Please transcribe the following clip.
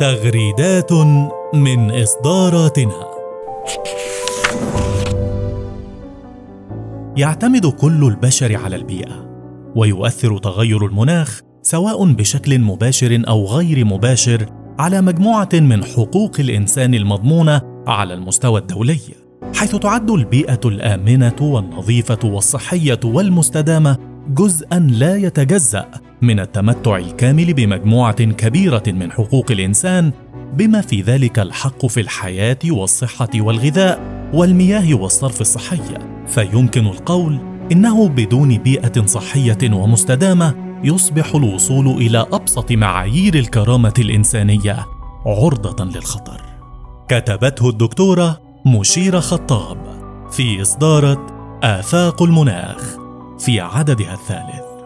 تغريدات من إصداراتنا. يعتمد كل البشر على البيئة، ويؤثر تغير المناخ سواء بشكل مباشر أو غير مباشر على مجموعة من حقوق الإنسان المضمونة على المستوى الدولي، حيث تعد البيئة الآمنة والنظيفة والصحية والمستدامة جزءا لا يتجزأ من التمتع الكامل بمجموعة كبيرة من حقوق الإنسان بما في ذلك الحق في الحياة والصحة والغذاء والمياه والصرف الصحي. فيمكن القول إنه بدون بيئة صحية ومستدامة يصبح الوصول إلى أبسط معايير الكرامة الإنسانية عرضة للخطر. كتبته الدكتورة مشيره خطاب في إصدارة آفاق المناخ في عددها الثالث.